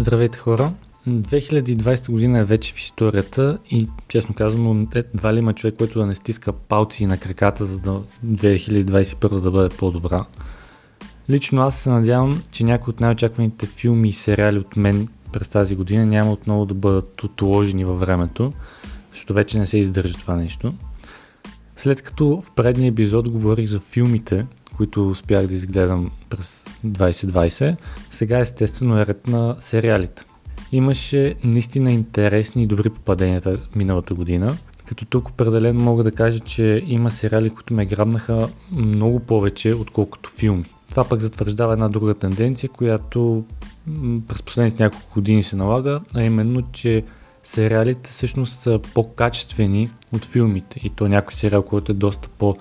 Здравейте хора! 2020 година е вече в историята и честно е едва ли има човек, който да не стиска палци на краката, за да 2021 да бъде по-добра. Лично аз се надявам, че някои от най-очакваните филми и сериали от мен през тази година няма отново да бъдат отложени във времето, защото вече не се издържа това нещо. След като в предния епизод говорих за филмите, които успях да изгледам през 2020, сега естествено е ред на сериалите. Имаше наистина интересни и добри попаденията миналата година, като тук определено мога да кажа, че има сериали, които ме грабнаха много повече, отколкото филми. Това пък затвърждава една друга тенденция, която през последните няколко години се налага, а именно, че сериалите всъщност са по-качествени от филмите. И то някой сериал, който е доста по-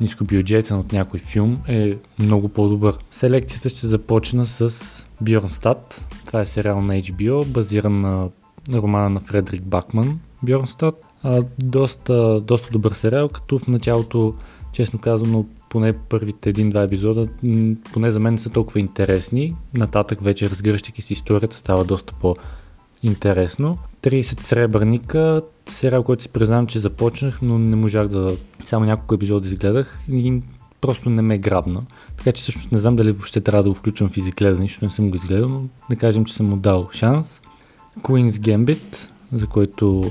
нискобюджетен от някой филм е много по-добър. Селекцията ще започна с Бьорнстад. Това е сериал на HBO, базиран на романа на Фредрик Бакман, Бьорнстад. Доста, доста добър сериал, като в началото, честно казано, поне първите един-два епизода, поне за мен са толкова интересни. Нататък вече разгръщайки си историята става доста по- интересно. 30 сребърника, сериал, който си признавам, че започнах, но не можах да... Само няколко епизода изгледах и просто не ме грабна. Така че всъщност не знам дали въобще трябва да го включвам в изгледане, защото не съм го изгледал, но да кажем, че съм му дал шанс. Queen's Gambit, за който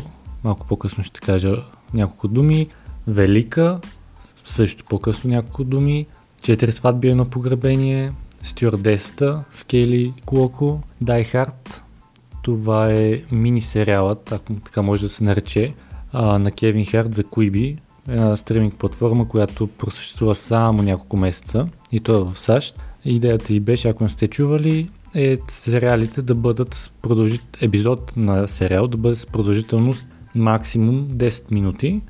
малко по-късно ще кажа няколко думи. Велика, също по-късно няколко думи. Четири сватби, едно погребение. Стюардеста, Скейли Куоко. Die Hard, това е мини сериалът, ако така може да се нарече, на Кевин Харт за Quibi, една стриминг платформа, която просъществува само няколко месеца и то е в САЩ. Идеята и беше, ако не сте чували, е сериалите да бъдат с продължит... епизод на сериал да бъде с продължителност максимум 10 минути,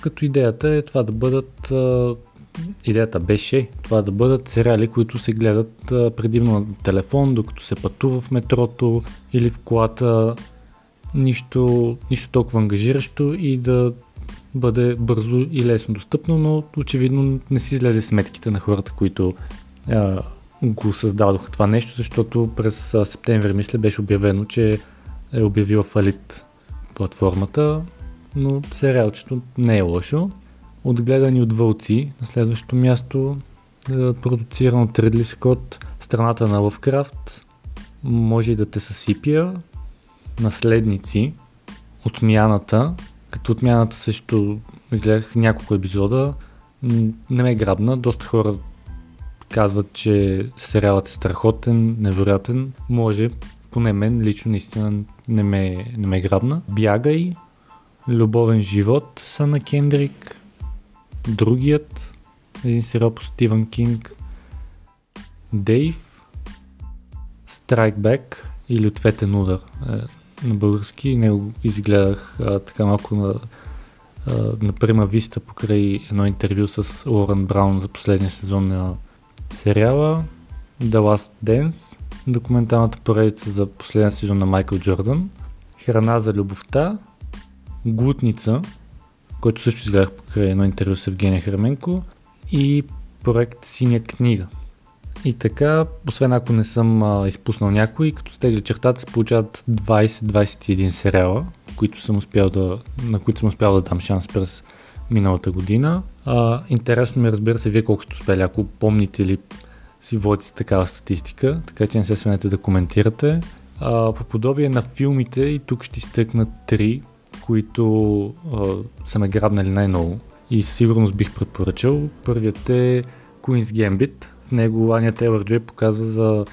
като идеята е това да бъдат идеята беше това да бъдат сериали, които се гледат предимно на телефон, докато се пътува в метрото или в колата. Нищо, нищо толкова ангажиращо и да бъде бързо и лесно достъпно, но очевидно не си излезе сметките на хората, които а, го създадоха това нещо, защото през а, септември, мисля, беше обявено, че е обявила фалит платформата, но сериалчето не е лошо отгледани от вълци. На следващото място е продуциран от Ридли Скот Страната на Лъвкрафт. Може и да те съсипя. Наследници. Отмяната. Като отмяната също изгледах няколко епизода. Не ме е грабна. Доста хора казват, че сериалът е страхотен, невероятен. Може, поне мен лично наистина не ме, не ме е грабна. Бягай, Любовен живот са на Кендрик, Другият, един сериал по Стивън Кинг, Дейв, Back или Ответен удар е, на български. Него изгледах а, така малко на, а, на Прима Виста покрай едно интервю с Лорен Браун за последния сезон на сериала. The Last Dance, документалната поредица за последния сезон на Майкъл Джордан. Храна за любовта, Глутница, който също изгледах покрай едно интервю с Евгения Храменко и проект Синя книга. И така, освен ако не съм а, изпуснал някой, като стегли чертата се получават 20-21 сериала, които съм успял да, на които съм успял да дам шанс през миналата година. А, интересно ми разбира се вие колко сте успели, ако помните или си водите такава статистика, така че не се смеете да коментирате. А, по подобие на филмите и тук ще изтъкна три, които а, са ме грабнали най-много и сигурност бих препоръчал. Първият е Queen's Gambit. В него Аня Тейлър Джой показва за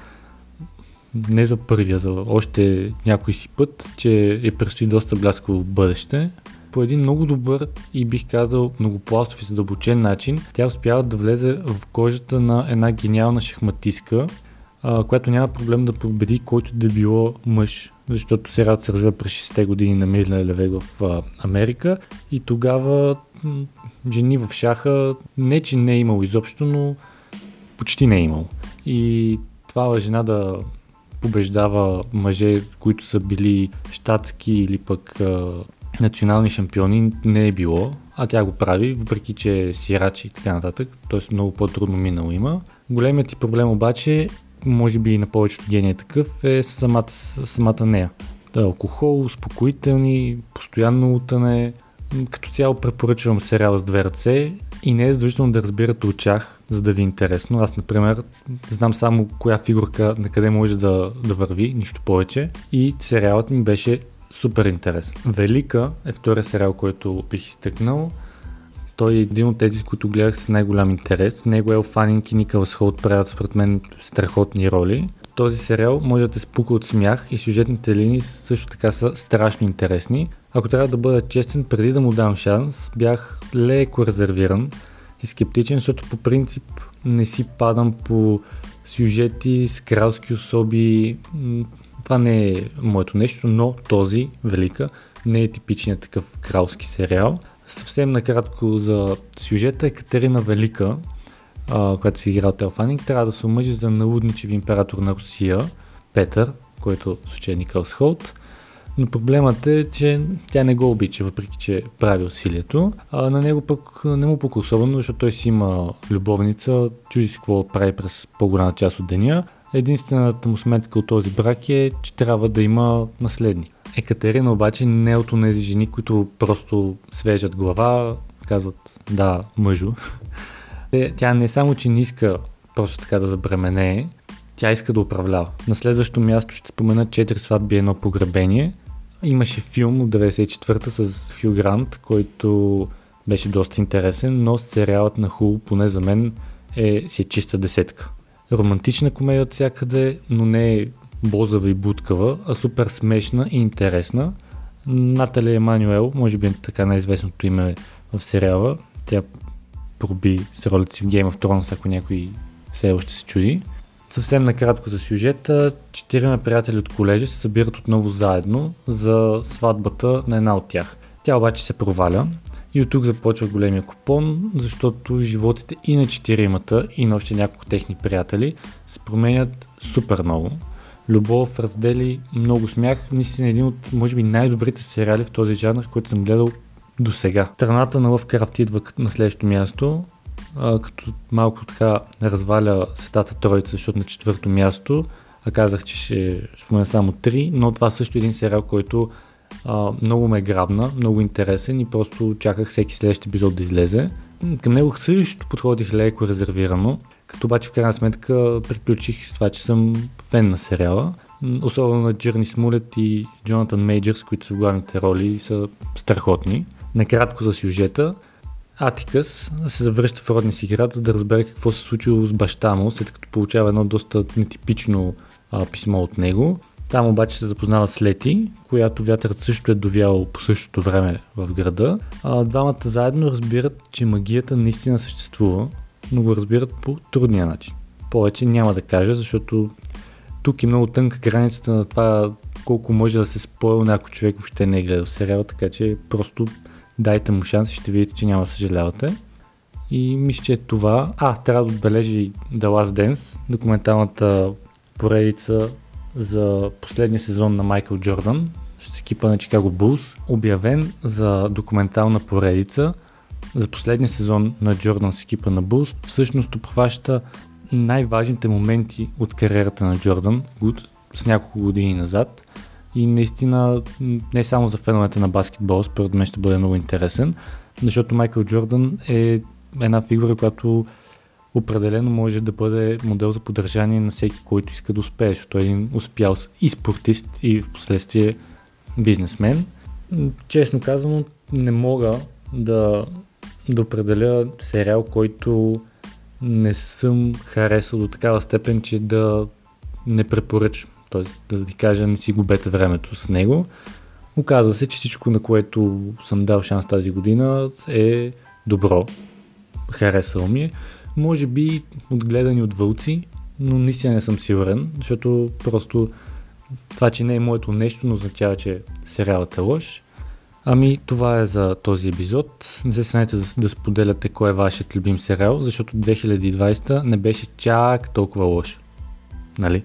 не за първия, за още някой си път, че е предстои доста блясково бъдеще. По един много добър и бих казал многопластов и задълбочен начин, тя успява да влезе в кожата на една гениална шахматистка, която няма проблем да победи който да било мъж защото сериалът се развива през 60-те години на Мирна Левег в а, Америка и тогава м- жени в шаха не, че не е имало изобщо, но почти не е имало. И това жена да побеждава мъже, които са били щатски или пък а, национални шампиони, не е било, а тя го прави, въпреки че е сирачи и така нататък, т.е. много по-трудно минало има. Големият ти проблем обаче може би и на повечето гени е такъв, е самата, самата нея. Да, алкохол, успокоителни, постоянно утане. Като цяло препоръчвам сериала с две ръце и не е задължително да разбирате очах, за да ви е интересно. Аз, например, знам само коя фигурка на къде може да, да върви, нищо повече. И сериалът ми беше супер интересен. Велика е втория сериал, който бих изтъкнал. Той е един от тези, които гледах с най-голям интерес. Него Ел Фанинг и Никълас Холт правят според мен страхотни роли. Този сериал може да те спука от смях и сюжетните линии също така са страшно интересни. Ако трябва да бъда честен, преди да му дам шанс, бях леко резервиран и скептичен, защото по принцип не си падам по сюжети с кралски особи. Това не е моето нещо, но този, Велика, не е типичният такъв кралски сериал. Съвсем накратко за сюжета Екатерина Велика, а, която си играл Телфанинг, трябва да се омъжи за налудничеви император на Русия, Петър, който случай е Никълс Холт. Но проблемът е, че тя не го обича, въпреки че прави усилието. А на него пък не му пука особено, защото той си има любовница, чуди си какво прави през по-голяма част от деня. Единствената му сметка от този брак е, че трябва да има наследник. Екатерина обаче не е от тези жени, които просто свежат глава, казват да, мъжо. Тя не само, че не иска просто така да забременее, тя иска да управлява. На следващото място ще спомена 4 сватби и едно погребение. Имаше филм от 94-та с Хю Грант, който беше доста интересен, но сериалът на Хул, поне за мен, е, си е чиста десетка. Романтична комедия от всякъде, но не е бозава и будкава, а супер смешна и интересна. Натали Емануел, може би е така най-известното име в сериала. Тя проби с ролята си в Game of Thrones, ако някой все още се чуди. Съвсем накратко за сюжета, четирима приятели от колежа се събират отново заедно за сватбата на една от тях. Тя обаче се проваля и от тук започва големия купон, защото животите и на четиримата и на още няколко техни приятели се променят супер много. Любов, раздели, много смях, наистина един от, може би, най-добрите сериали в този жанр, който съм гледал до сега. Страната на Лъвкрафт идва на следващото място, като малко така разваля Светата Троица, защото на четвърто място, а казах, че ще спомена само три, но това също е един сериал, който много ме грабна, много интересен и просто чаках всеки следващ епизод да излезе. Към него също подходих леко резервирано, като обаче в крайна сметка приключих с това, че съм фен на сериала. Особено на Джерни Смулет и Джонатан Мейджърс, които са в главните роли, са страхотни. Накратко за сюжета. Атикъс се завръща в родния си град, за да разбере какво се случило с баща му, след като получава едно доста нетипично а, писмо от него. Там обаче се запознава с Лети, която вятърът също е довял по същото време в града. А, двамата заедно разбират, че магията наистина съществува, но го разбират по трудния начин. Повече няма да кажа, защото тук е много тънка границата на това колко може да се спойл на ако човек въобще не е гледал сериал, така че просто дайте му шанс и ще видите, че няма съжалявате. И мисля, че е това. А, трябва да отбележи The Last Dance, документалната поредица за последния сезон на Майкъл Джордан с екипа на Chicago Bulls, обявен за документална поредица. За последния сезон на Джордан с екипа на Bulls, всъщност обхваща най-важните моменти от кариерата на Джордан с няколко години назад. И наистина не само за феновете на баскетбол, според мен ще бъде много интересен, защото Майкъл Джордан е една фигура, която определено може да бъде модел за поддържание на всеки, който иска да успее, защото е един успял и спортист и в последствие бизнесмен. Честно казано, не мога да, да определя сериал, който не съм харесал до такава степен, че да не препоръчам. Тоест, да ви кажа, не си губете времето с него. Оказва се, че всичко, на което съм дал шанс тази година е добро. Харесало ми е. Може би отгледани от вълци, но наистина не съм сигурен, защото просто това, че не е моето нещо, не означава, че сериалът е лош. Ами това е за този епизод. Не се смейте да, да споделяте кой е вашият любим сериал, защото 2020 не беше чак толкова лош. Нали?